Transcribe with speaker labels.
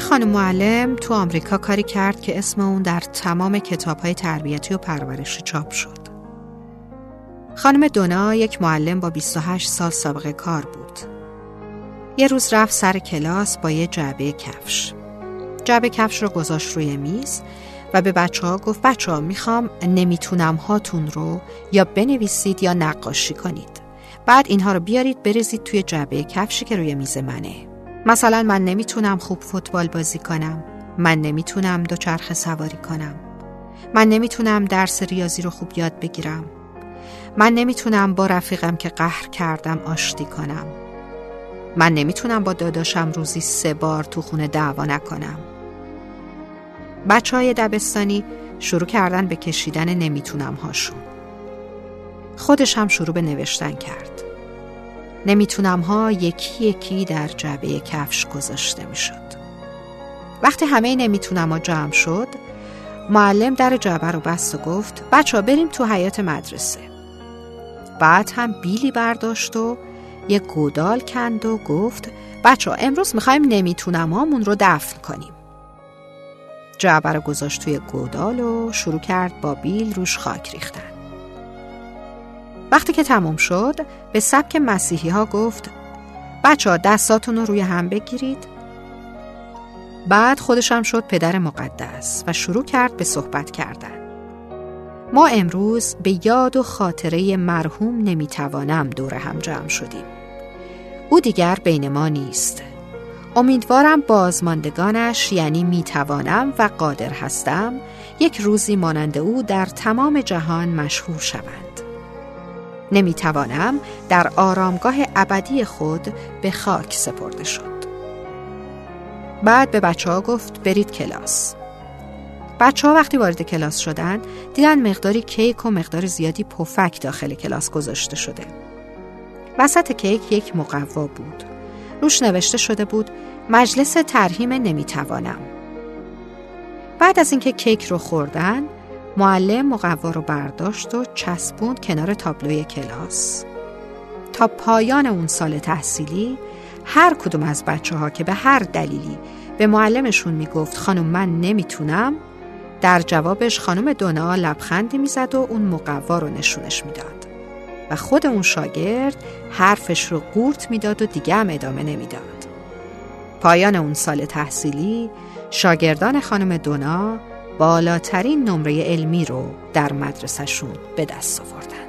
Speaker 1: خانم معلم تو آمریکا کاری کرد که اسم اون در تمام کتاب های تربیتی و پرورشی چاپ شد. خانم دونا یک معلم با 28 سال سابقه کار بود. یه روز رفت سر کلاس با یه جعبه کفش. جعبه کفش رو گذاشت روی میز و به بچه ها گفت بچه ها می‌خوام نمی‌تونم هاتون رو یا بنویسید یا نقاشی کنید. بعد اینها رو بیارید بریزید توی جعبه کفشی که روی میز منه. مثلا من نمی‌تونم خوب فوتبال بازی کنم. من نمی‌تونم دوچرخه سواری کنم. من نمی‌تونم درس ریاضی رو خوب یاد بگیرم. من نمی‌تونم با رفیقم که قهر کردم آشتی کنم. من نمی‌تونم با داداشم روزی سه بار تو خونه دعوا نکنم. بچه های دبستانی شروع کردن به کشیدن نمی‌تونم هاشون. خودش هم شروع به نوشتن کرد. نمی‌تونم ها یکی یکی در جعبه کفش گذاشته می‌شد. وقتی همه نمی‌تونم ها جمع شد معلم در جعبه رو بست و گفت بچه بریم تو حیات مدرسه. بعد هم بیلی برداشت و یه گودال کند و گفت بچه ها امروز می‌خوایم نمی‌تونم هامون رو دفن کنیم. جعبه رو گذاشت توی گودال و شروع کرد با بیل روش خاک ریختن. وقتی که تموم شد به سبک مسیحی ها گفت بچه ها دستاتون رو روی هم بگیرید. بعد خودشم شد پدر مقدس و شروع کرد به صحبت کردن. ما امروز به یاد و خاطره مرحوم نمی‌توانم دور هم جمع شدیم. او دیگر بین ما نیست. امیدوارم بازماندگانش یعنی می‌توانم و قادر هستم یک روزی مانند او در تمام جهان مشهور شوند. نمی‌توانم در آرامگاه ابدی خود به خاک سپرده شد. بعد به بچه ها گفت برید کلاس. بچه ها وقتی وارد کلاس شدن دیدن مقداری کیک و مقدار زیادی پفک داخل کلاس گذاشته شده. وسط کیک یک مقوا بود. روش نوشته شده بود مجلس ترهیم نمی‌توانم. بعد از اینکه کیک رو خوردن معلم مقوا رو برداشت و چسبوند کنار تابلوی کلاس. تا پایان اون سال تحصیلی هر کدوم از بچه ها که به هر دلیلی به معلمشون می‌گفت خانم من نمی‌تونم در جوابش خانم دونا لبخندی می‌زد و اون مقوا رو نشونش می‌داد. و خود اون شاگرد حرفش رو قورت می‌داد و دیگه هم ادامه نمی‌داد. پایان اون سال تحصیلی شاگردان خانم دونا بالاترین نمره علمی رو در مدرسهشون به دست آوردن.